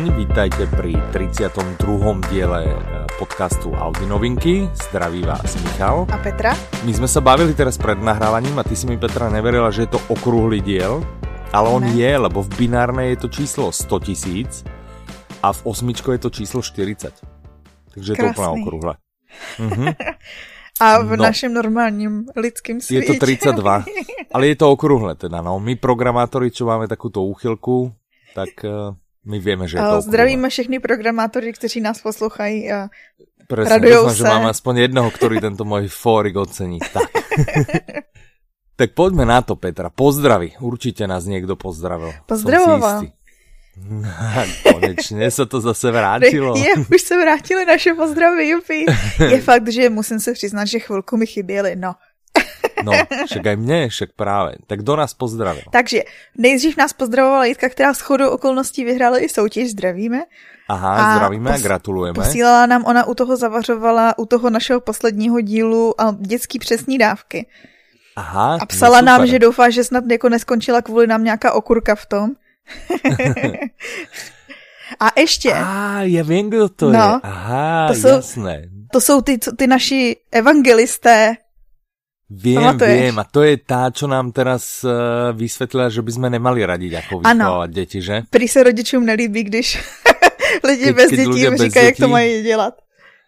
deň, vítajte pri 32. diele eh, podcastu Audi novinky. Zdraví vás Michal. A Petra. My sme sa bavili teraz pred nahrávaním a ty si mi Petra neverila, že je to okrúhly diel, ale on ne. je, lebo v binárnej je to číslo 100 tisíc a v osmičko je to číslo 40. Takže Krásný. je to úplne okrúhle. Mhm. A v no. našem normálním lidském světě. Je to 32, ale je to okrúhle teda. No. My programátori, čo máme takúto úchylku, tak uh, my víme, že je to Zdravíme všechny programátory, kteří nás poslouchají a Presne, radujou se. že máme aspoň jednoho, který tento můj fórik ocení. Tak. tak pojďme na to, Petra. Pozdraví. Určitě nás někdo pozdravil. Pozdravoval. Konečně se to zase vrátilo. Je, už se vrátili naše pozdravy, jupi. Je fakt, že musím se přiznat, že chvilku mi chyběly, no. No, však aj mne, však právě. Tak do nás pozdravil? Takže nejdřív nás pozdravovala Jitka, která s chodou okolností vyhrála i soutěž, zdravíme. Aha, a zdravíme a gratulujeme. Posílala nám, ona u toho zavařovala, u toho našeho posledního dílu a dětský přesní dávky. Aha, a psala nám, že doufá, že snad jako neskončila kvůli nám nějaká okurka v tom. a ještě. A já vím, kdo to no, je. Aha, to jsou, jasné. To jsou ty, ty naši evangelisté, Viem, Pamatuješ? viem. A to je tá, čo nám teraz uh, vysvetlila, že by sme nemali radiť, ako vychovávať děti, že? Prý se rodičům nelíbí, když lidi keď, bez dětí jim říkají, jak to mají dělat.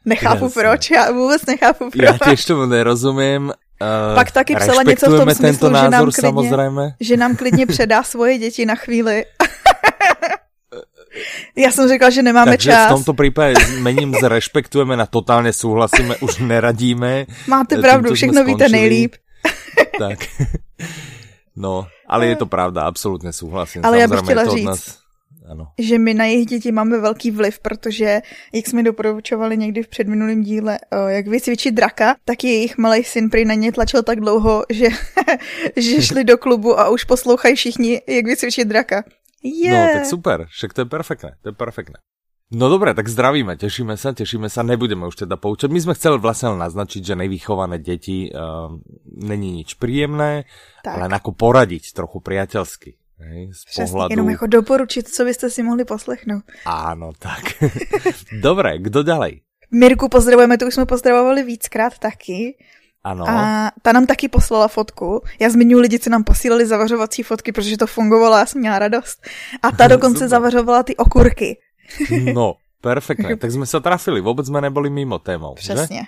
Nechápu Jasne. proč, já vůbec nechápu proč. Já těž tomu nerozumím. Uh, Pak taky psala něco v tom smyslu, že, nám klidně, že nám klidně předá svoje děti na chvíli. Já jsem řekla, že nemáme Takže čas. v tomto případě mením zrespektujeme na totálně souhlasíme, už neradíme. Máte pravdu, všechno víte nejlíp. tak. No, ale je to pravda, absolutně souhlasím. Ale já bych chtěla říct, nás... ano. že my na jejich děti máme velký vliv, protože jak jsme doporučovali někdy v předminulém díle, jak vycvičit draka, tak jejich malý syn prý na ně tlačil tak dlouho, že, že šli do klubu a už poslouchají všichni, jak vycvičit draka. Yeah. No, tak super, však to je perfektné, to je perfektné. No dobré, tak zdravíme, těšíme se, těšíme se, nebudeme už teda poučet. My jsme chceli vlastně naznačit, že nevychované děti uh, není nič příjemné, ale jako poradit trochu přátelsky. z Přesně, pohledu... jenom jako doporučit, co byste si mohli poslechnout. Ano, tak. Dobré, kdo dalej? Mirku pozdravujeme, tu už jsme pozdravovali víckrát taky. Ano. A ta nám taky poslala fotku. Já zmiňuji lidi, co nám posílali zavařovací fotky, protože to fungovalo, já jsem měla radost. A ta dokonce zavařovala ty okurky. no, perfektně. Tak jsme se trafili, vůbec jsme neboli mimo témou. Přesně. Že?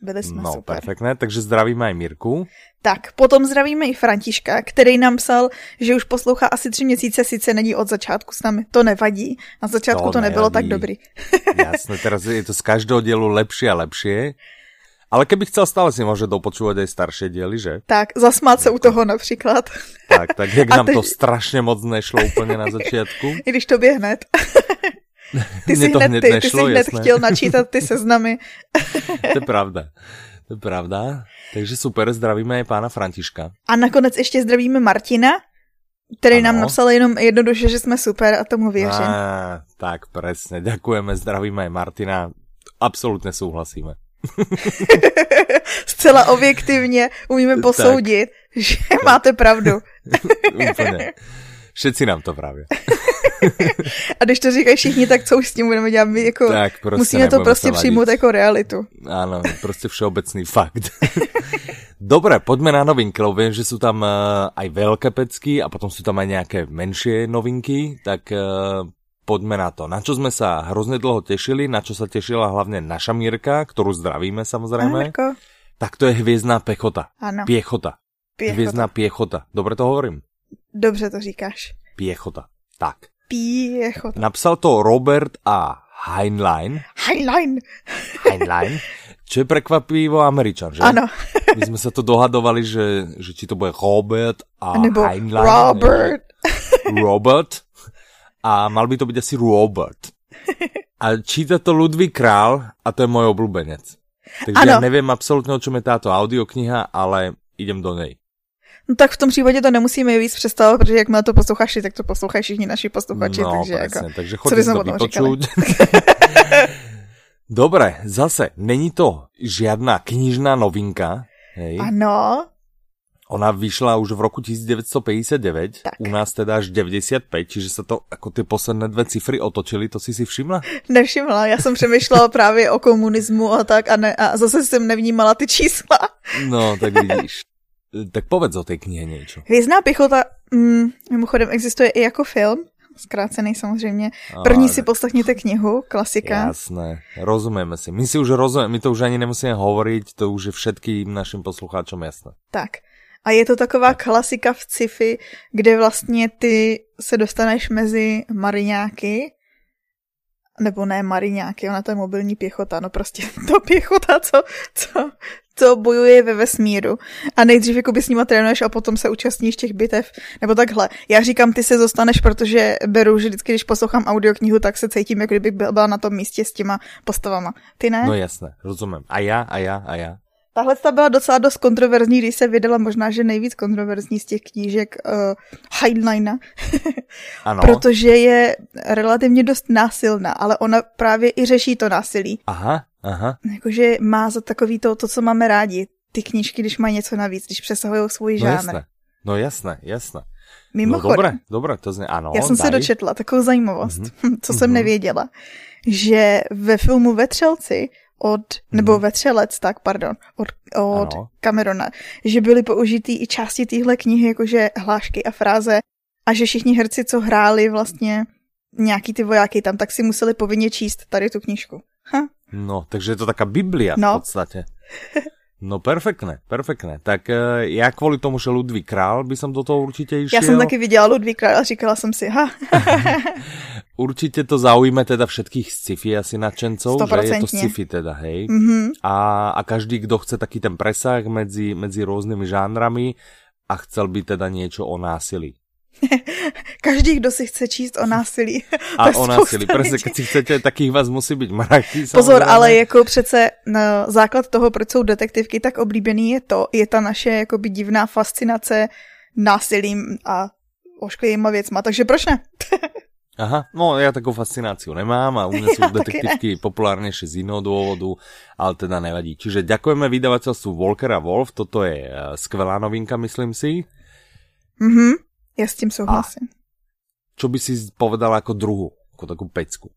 Byli jsme no, super. perfektné, takže zdravíme i Mirku. Tak, potom zdravíme i Františka, který nám psal, že už poslouchá asi tři měsíce, sice není od začátku s námi, to nevadí. Na začátku to, to nebylo tak dobrý. Jasné, teraz je to z každého dielu lepšie a lepšie. Ale keby chcel, stále si může dopočúvať aj staršie diely, že? Tak, zasmát se u toho například. Tak, tak jak nám teď... to strašně moc nešlo úplně na začátku. I když to hned. Ty si hned, hned ty, nešlo, ty jsi hned jasné. chtěl načítat ty seznamy. to je pravda. To je pravda. Takže super, zdravíme i pána Františka. A nakonec ještě zdravíme Martina, který ano. nám napsal jenom jednoduše, že jsme super a tomu věřím. A, tak přesně, děkujeme, zdravíme i Martina. Absolutně souhlasíme. Zcela objektivně umíme posoudit, tak. že máte pravdu. Úplně. Všetci nám to právě. A když to říkají všichni, tak co už s tím budeme dělat? My jako tak prostě musíme to prostě přijmout jako realitu. Ano, prostě všeobecný fakt. Dobré, pojďme na novinky, lebo vím, že jsou tam uh, aj velké pecky a potom jsou tam aj nějaké menší novinky, tak uh, poďme na to. Na čo sme sa hrozne dlho tešili, na čo sa tešila hlavne naša Mírka, ktorú zdravíme samozrejme. Ahojko. Tak to je hviezdná pechota. Ano. Piechota. Piechota. Hviezdná piechota. Dobre to hovorím? Dobře to říkáš. Piechota. Tak. Piechota. Napsal to Robert a Heinlein. Heinlein. Heinlein. Čo je prekvapivo Američan, že? Ano. My jsme se to dohadovali, že, že či to bude Robert a Nebo Heinlein. Robert. Robert a mal by to byť asi Robert. A číta to Ludvík Král a to je můj oblubenec. Takže ano. já nevím absolutně, o čem je táto audiokniha, ale idem do nej. No tak v tom případě to nemusíme víc představovat, protože jak to posloucháš, tak to poslouchají všichni naši posluchači, no, takže presne, jako, takže chodí to vypočuť. Dobre, zase, není to žiadna knižná novinka, hej? Ano. Ona vyšla už v roku 1959, tak. u nás teda až 95, čiže se to jako ty posledné dvě cifry otočily, to si si všimla? Nevšimla, já jsem přemýšlela právě o komunismu a tak a, ne, a zase jsem nevnímala ty čísla. No, tak vidíš. Tak povedz o té knihe něco. Hvězdná pichota, mm, mimochodem existuje i jako film, zkrácený samozřejmě. První a, si poslechněte knihu, klasika. Jasné, rozumíme si. My si už rozumíme, my to už ani nemusíme hovoriť, to už je všetkým našim poslucháčům jasné. Tak. A je to taková klasika v sci-fi, kde vlastně ty se dostaneš mezi mariňáky, nebo ne mariňáky, ona to je mobilní pěchota, no prostě to pěchota, co, co, co bojuje ve vesmíru. A nejdřív jako by s nima trénuješ a potom se účastníš těch bitev. Nebo takhle. Já říkám, ty se zostaneš, protože beru, že vždycky, když poslouchám audioknihu, tak se cítím, jako kdybych byla na tom místě s těma postavama. Ty ne? No jasné, rozumím. A já, a já, a já. Tahle ta byla docela dost kontroverzní, když se vydala možná, že nejvíc kontroverzní z těch knížek uh, Heinleina. ano. Protože je relativně dost násilná, ale ona právě i řeší to násilí. Aha, aha. Jakože má za takový to, to, co máme rádi, ty knížky, když mají něco navíc, když přesahují svůj no žánr. Jasné. No jasné, jasné. Mimochodem, no dobré, dobré, to zně, ano. Já jsem daj. se dočetla takovou zajímavost, mm-hmm. co jsem mm-hmm. nevěděla, že ve filmu Vetřelci od, nebo mm. Vetřelec, tak pardon, od, od Camerona, že byly použitý i části téhle knihy, jakože hlášky a fráze a že všichni herci, co hráli vlastně nějaký ty vojáky tam, tak si museli povinně číst tady tu knížku. Ha. No, takže je to taká Biblia no. v podstatě. No perfektné, perfektné. Tak uh, já kvůli tomu, že Ludvík Král by som do toho určitě išel. Já jsem taky viděla Ludvík Král a říkala jsem si, ha. určitě to zaujme teda všetkých sci-fi asi nadšencov, že je to sci-fi teda, hej. Mm -hmm. a, a každý, kdo chce taký ten presah medzi, medzi různými žánrami a chcel by teda něco o násilí. Každý, kdo si chce číst o násilí. A o násilí, protože když si chcete, takých vás musí být mraky. Pozor, ale jako přece na základ toho, proč jsou detektivky tak oblíbený, je to, je ta naše jakoby divná fascinace násilím a ošklivýma věcma, takže proč ne? Aha, no já takovou fascináciu nemám a u mě jsou detektivky populárnější z jiného důvodu, ale teda nevadí. Čiže děkujeme vydavatelstvu Volker a Wolf, toto je eh, skvělá novinka, myslím si. Mhm. Já s tím souhlasím. A čo by si povedala jako druhu, jako takovou pecku?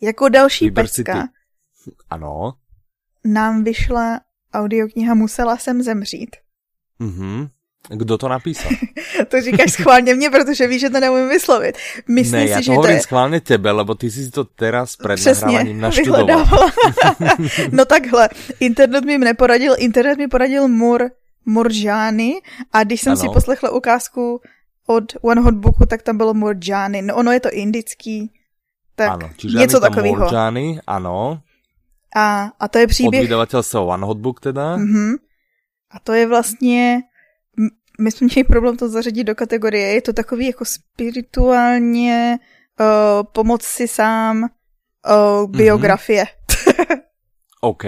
Jako další Vyber pecka. Ano. Nám vyšla audiokniha Musela jsem zemřít. Mhm. Kdo to napísal? to říkáš schválně mě, protože víš, že to neumím vyslovit. Myslím ne, si, já to že hovorím to je... schválně tebe, lebo ty jsi to teraz před nahrávaním naštudoval. no takhle, internet mi neporadil, internet mi poradil Mur Murjani a když jsem ano. si poslechla ukázku od One Hot Booku, tak tam bylo Murjani. No ono je to indický, tak ano, čiže něco takového. Murjani, ano. A, a to je příběh... Od vydavatelstva One Hot Book teda. Uh-huh. A to je vlastně... My jsme měli problém to zařadit do kategorie. Je to takový jako spirituálně uh, pomoc si sám uh, biografie. Uh-huh. OK.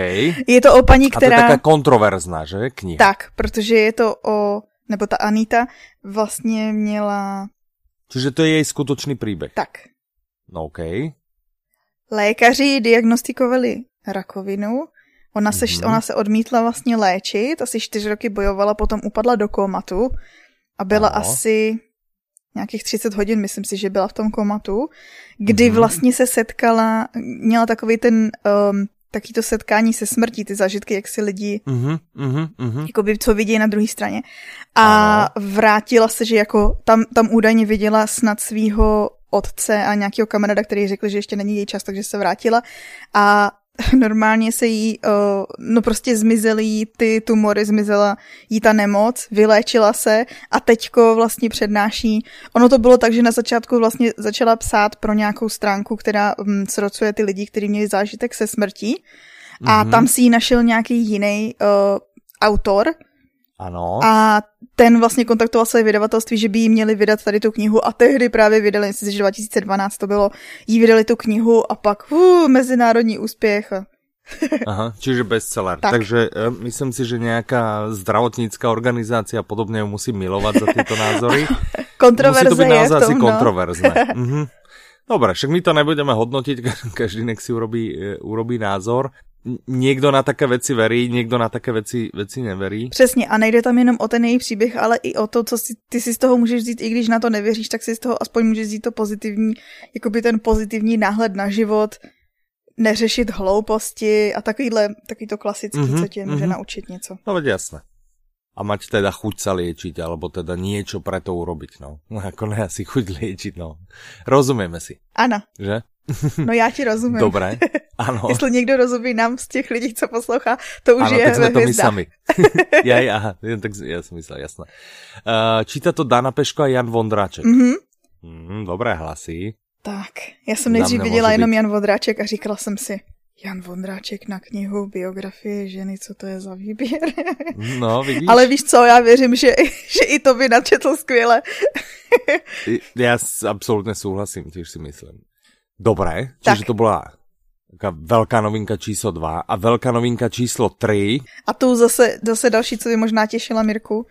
Je to o paní, která... A to je taká kontroverzná, že, kniha? Tak, protože je to o... Nebo ta Anita vlastně měla... Čiže to je její skutočný příběh. Tak. No OK. Lékaři diagnostikovali rakovinu, ona se, mm-hmm. ona se odmítla vlastně léčit, asi čtyři roky bojovala, potom upadla do komatu a byla ano. asi nějakých 30 hodin, myslím si, že byla v tom komatu, kdy mm-hmm. vlastně se setkala, měla takový ten um, taky to setkání se smrtí, ty zážitky, jak si lidi, uh-huh, uh-huh, uh-huh. jakoby, co vidí na druhé straně. A uh-huh. vrátila se, že jako tam, tam údajně viděla snad svého otce a nějakého kamaráda, který řekl, že ještě není její čas, takže se vrátila. A normálně se jí, no prostě zmizely jí ty tumory, zmizela jí ta nemoc, vyléčila se a teďko vlastně přednáší. Ono to bylo tak, že na začátku vlastně začala psát pro nějakou stránku, která um, srocuje ty lidi, kteří měli zážitek se smrtí a mm-hmm. tam si ji našel nějaký jiný uh, autor, ano. A ten vlastně kontaktoval své vydavatelství, že by jí měli vydat tady tu knihu a tehdy právě vydali, myslím že 2012 to bylo, jí vydali tu knihu a pak uh, mezinárodní úspěch. Aha, čiže bestseller. Tak. Takže uh, myslím si, že nějaká zdravotnická organizace a podobně ju musí milovat za tyto názory. Kontroverze musí to být naozaj asi no. kontroverzné. mhm. Dobre, však my to nebudeme hodnotiť, každý nech si urobí, e, urobí názor. Někdo na také věci verí, někdo na také věci, věci neverí. Přesně a nejde tam jenom o ten její příběh, ale i o to, co si, ty si z toho můžeš vzít, i když na to nevěříš, tak si z toho aspoň můžeš vzít to pozitivní, jakoby ten pozitivní náhled na život, neřešit hlouposti a takovýhle, takový to klasický, mm-hmm, co tě může mm-hmm. naučit něco. No veď jasné. A mať teda chuť sa liečiť, alebo teda niečo pre to urobiť, no. no ako ne asi chuť liečiť, no. Rozumieme si. Ano. Že? No já ti rozumím. Dobré, ano. Jestli někdo rozumí nám z těch lidí, co poslouchá, to už ano, je tak jsme to my sami. já, aha, tak já jsem myslel, jasné. Uh, číta to Dana Peško a Jan Vondráček. Mm-hmm. Mm, dobré hlasy. Tak, já jsem nejdřív viděla jenom být... Jan Vondráček a říkala jsem si, Jan Vondráček na knihu biografie ženy, co to je za výběr. No, vidíš. Ale víš co, já věřím, že, že i to by načetl skvěle. já absolutně souhlasím, těž si myslím. Dobré, čiže tak. to byla velká novinka číslo 2 a velká novinka číslo 3. A tu zase, zase další, co by možná těšila Mirku.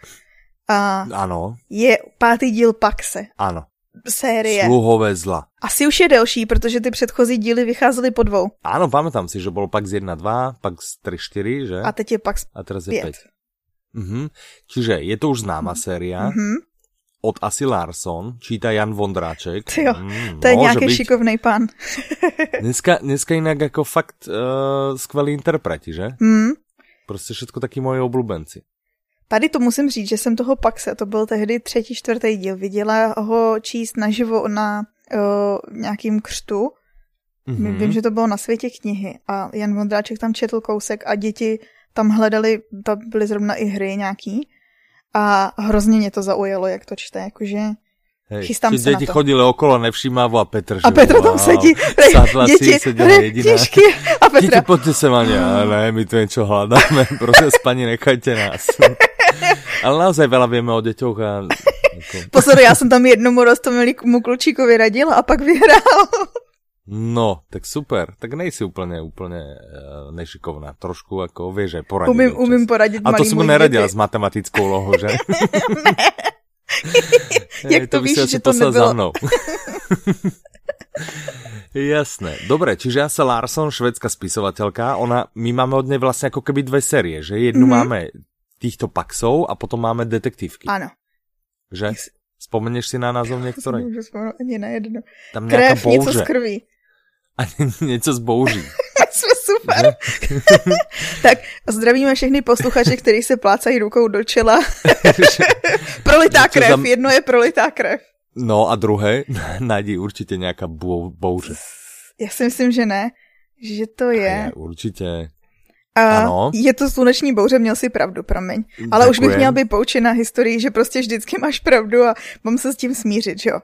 A ano. Je pátý díl Paxe. Ano série. Sluhové zla. Asi už je delší, protože ty předchozí díly vycházely po dvou. Ano, pamätám si, že byl Pax 1, 2, Pax 3, 4, že? A teď je Pax A teraz je 5. 5. Mhm. Čiže je to už známa séria. Mhm. Od Asi Larson, čítá Jan Vondráček. Tyjo, mm, to je nějaký být... šikovný pán. dneska, dneska jinak jako fakt uh, skvělý interpreti, že? Mm. Prostě všetko taky moji oblubenci. Tady to musím říct, že jsem toho Paxe, to byl tehdy třetí, čtvrtý díl, viděla ho číst naživo na uh, nějakým křtu. Mm-hmm. Vím, že to bylo na světě knihy a Jan Vondráček tam četl kousek a děti tam hledali, tam byly zrovna i hry nějaký a hrozně mě to zaujalo, jak to čte, jakože Hej, Chystám se děti chodili okolo, nevšímavou a Petr, A Petr tam sedí. děti, seděla jediná. Tížky a Petra. Děti, pojďte se, Maně. Ne, my tu něco hledáme. Prosím, paní, nechajte nás. Ale naozaj veľa vieme o deťoch a... Pozor, já jsem tam jednomu rostomilému klučíkovi radila a pak vyhrál. No, tak super. Tak nejsi úplně, úplně uh, nešikovná. Trošku jako vieš, že poradit. Umím, umím poradit A to mu neradila s matematickou lohou, že? Jak to, to víš, že to nebylo? Za mnou. Jasné. Dobre, čiže ja sa Larson, švedská spisovateľka, ona, my máme od nej vlastne ako keby dve série, že jednu mm -hmm. máme týchto paxov a potom máme detektívky. Ano. Že? Spomenieš si na názov vzpomenout ani na jedno. Tam Krev, něco z krví. A něco z bouží. Jsme super. tak zdravíme všechny posluchače, kteří se plácají rukou do čela. prolitá krev, zam... jedno je prolitá krev. No a druhé, najdi určitě nějaká bouře. Já si myslím, že ne. Že to je... je určitě. A ano. je to sluneční bouře, měl si pravdu, promiň. Ale Děkujem. už bych měl být poučen na historii, že prostě vždycky máš pravdu a mám se s tím smířit, že jo?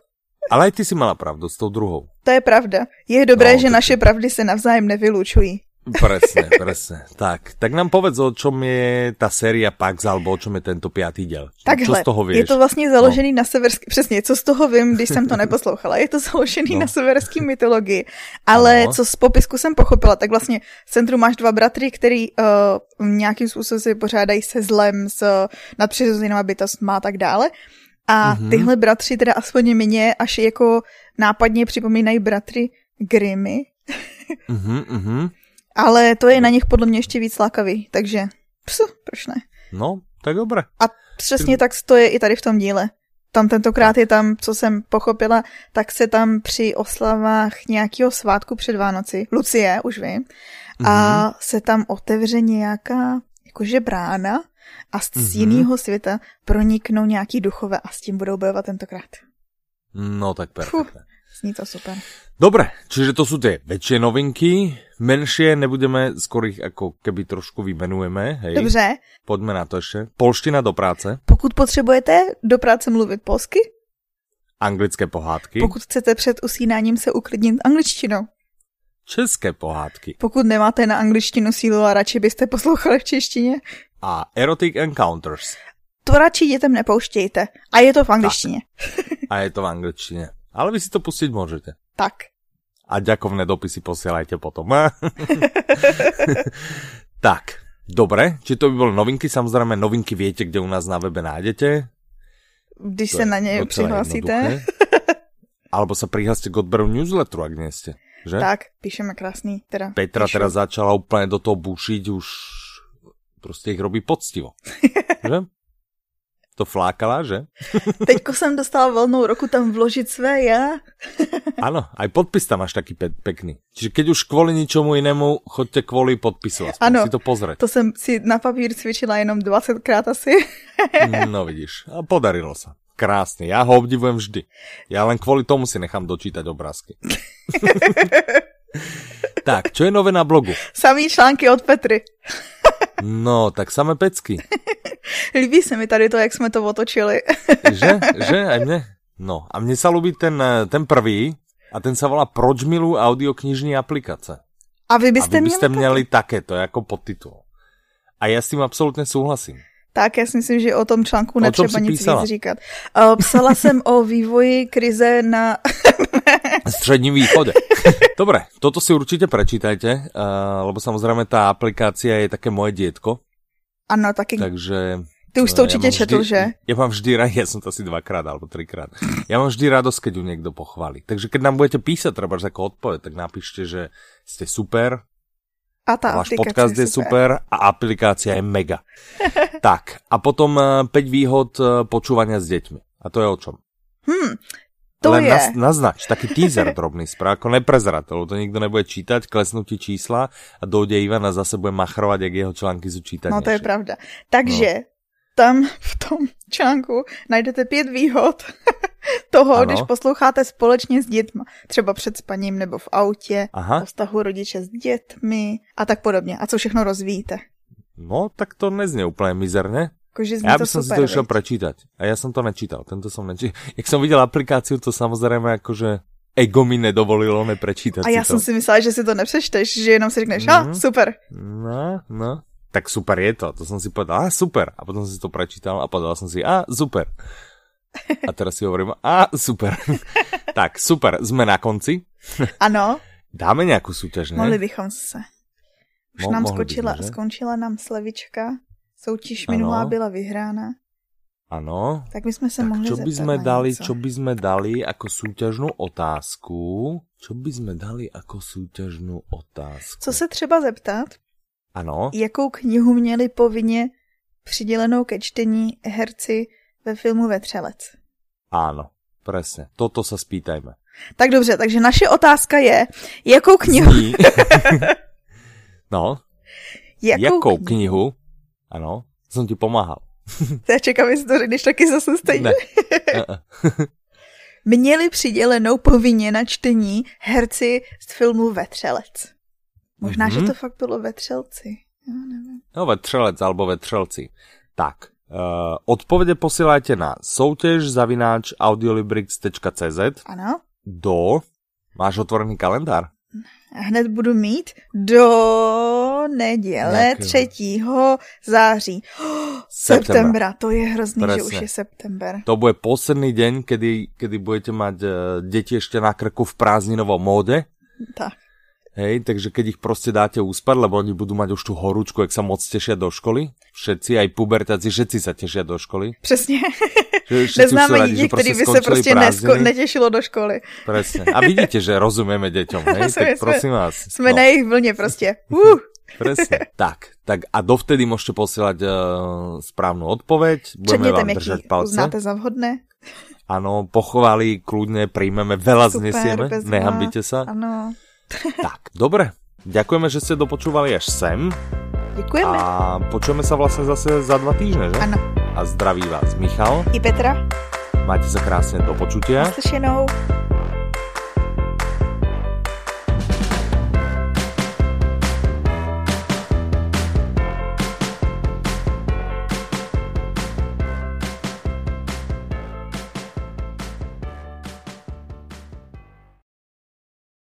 Ale i ty si mala pravdu s tou druhou. To je pravda. Je dobré, no, že naše pravdy se navzájem nevylučují. Presne, presne. Tak, tak nám povedz, o čom je ta séria Pax, alebo o čom je tento pátý děl. Takhle, z toho víš? je to vlastně založený no. na severský, přesně, co z toho vím, když jsem to neposlouchala, je to založený no. na severský mytologii, ale no. co z popisku jsem pochopila, tak vlastně v centru máš dva bratry, který uh, nějakým způsobem si pořádají se zlem, s nadpřirozenýma bytostma a tak dále. A mm-hmm. tyhle bratři teda aspoň mě až jako nápadně připomínají bratry Grimmy. mm-hmm, mm-hmm. Ale to je na nich podle mě ještě víc lákavý, takže psu, proč ne? No, tak dobré. A přesně tak to je i tady v tom díle. Tam tentokrát je tam, co jsem pochopila, tak se tam při oslavách nějakého svátku před Vánoci, Lucie, už vím, mm-hmm. a mhm. se tam otevře nějaká jakože brána a z mm-hmm. jiného světa proniknou nějaký duchové a s tím budou bojovat tentokrát. No tak perfektně. Zní to super. Dobre, čiže to sú tie väčšie novinky, menšie nebudeme, skoro ich ako keby trošku vymenujeme, hej. Dobře. Poďme na to ešte. Polština do práce. Pokud potřebujete do práce mluvit polsky. Anglické pohádky. Pokud chcete před usínáním se uklidnit angličtinou. České pohádky. Pokud nemáte na angličtinu sílu a radši byste poslouchali v češtině. A Erotic Encounters. To radši dětem nepouštějte. A je to v angličtině. A je to v angličtině. Ale vy si to pustit můžete. Tak. A ďakovné dopisy posielajte potom. tak, dobre. Či to by bolo novinky? Samozrejme, novinky viete, kde u nás na webe nájdete. Když to se na ně přihlásíte. Alebo sa prihláste k odberu newsletteru, ak nie ste. že? Tak, píšeme krásný. Teda Petra píšu. teda začala úplně do toho bušiť, už prostě ich robí poctivo. že? To flákala, že? Teďko jsem dostala volnou roku tam vložit své já. Ano, aj podpis tam máš taký pe pekný. Čiže keď už kvůli ničomu jinému, choďte kvůli podpisu. Aspoň ano, si to pozrieť. to jsem si na papír cvičila jenom 20 krát asi. no vidíš, a podarilo se. Krásně, já ho obdivujem vždy. Já len kvůli tomu si nechám dočítať obrázky. tak, čo je nové na blogu? Samý články od Petry. No, tak samé pecky. Líbí se mi tady to, jak jsme to otočili. že? Že? Aj mne? No, a mně se líbí ten, ten prvý, a ten se volá Proč miluji audioknižní aplikace. A vy byste, a vy byste měli, měli také to jako podtitul. A já s tím absolutně souhlasím. Tak, já si myslím, že o tom článku netřeba nic písala? víc říkat. Uh, psala jsem o vývoji krize na... Středním východe. Dobre, toto si určitě prečítajte, uh, lebo samozřejmě ta aplikácia je také moje dětko. Ano, taky. Takže ty už to určitě četl, že? Ja mám vždy rád, ja som to asi dvakrát alebo trikrát. Ja mám vždy radosť, keď ju niekto pochváli. Takže keď nám budete písať, treba ako odpoveď, tak napíšte, že ste super, a tá váš podcast je super. super a aplikácia je mega. tak, a potom 5 eh, výhod eh, počúvania s deťmi. A to je o čom? Hmm, to Len je. Naz, naznač, taký teaser drobný správ, ako neprezrať, lebo to nikto nebude čítať, klesnutí čísla a dojde Ivan a zase bude machrovať, jak jeho články sú čítané. No to je pravda. Takže no tam v tom článku najdete pět výhod toho, ano. když posloucháte společně s dětma. Třeba před spaním nebo v autě, Aha. o vztahu rodiče s dětmi a tak podobně. A co všechno rozvíjíte. No, tak to nezně úplně mizerně. Já bych si to išel prečítať. A já jsem to nečítal. Tento jsem nečítal. Jak jsem viděl aplikáciu, to samozřejmě jakože ego mi nedovolilo neprečítat A já jsem si myslela, že si to nepřečteš, že jenom si řekneš, mm -hmm. super. No, no tak super je to. To som si povedal, a super. A potom som si to prečítal a povedal som si, a super. A teraz si hovorím, a super. tak, super, sme na konci. Ano. Dáme nějakou soutěž, ne? Mohli bychom se. Už Mo nám skočila, bychom, skončila nám slevička. Soutěž minulá byla vyhrána. Ano. Tak my jsme se tak mohli čo by sme dali, něco. čo by sme dali ako súťažnú otázku? Čo by sme dali ako súťažnú otázku? Co se třeba zeptat? Ano. Jakou knihu měli povinně přidělenou ke čtení herci ve filmu Vetřelec? Ano, přesně. Toto se spýtajme. Tak dobře, takže naše otázka je, jakou knihu... no. Jakou, jakou knihu? Ano, jsem ti pomáhal. Já čekám, jestli to řekneš taky zase stejně. Měli přidělenou povinně na čtení herci z filmu Vetřelec. Možná, mm-hmm. že mhm. to fakt bylo vetřelci. Já nevím. No, vetřelec alebo vetřelci. Tak, uh, odpovede posílajte na soutěž zavináč audiolibrix.cz Ano. Do... Máš otvorený kalendár? Hned budu mít do neděle 3. září. Oh, septembra. To je hrozný, Presne. že už je september. To bude posledný den, kdy, kdy budete mať uh, děti ještě na krku v prázdninovom móde. Tak. Hej, takže keď ich prostě dáte úspať, lebo oni budú mať už tu horúčku, jak sa moc tešia do školy. Všetci, aj pubertáci, všetci sa tešia do školy. Přesně. Neznáme dítě, který by se prostě nesko, netěšilo do školy. Přesně. A vidíte, že rozumíme děťom, hej? tak prosím vás. Jsme no. na jejich vlně prostě. Uh. Presne. tak, tak a dovtedy môžete posielať uh, správnu odpoveď. Budeme Předmětem, vám držať palce. uznáte za vhodné. Ano, pochovali, kľudne príjmeme, veľa Super, znesieme, nehambite sa. Ano. Tak, dobre. Ďakujeme, že ste dopočúvali až sem. Děkujeme. A počujeme sa vlastne zase za dva týždne, že? Ano. A zdraví vás Michal. I Petra. Máte sa krásne do počutia. Naslyšenou.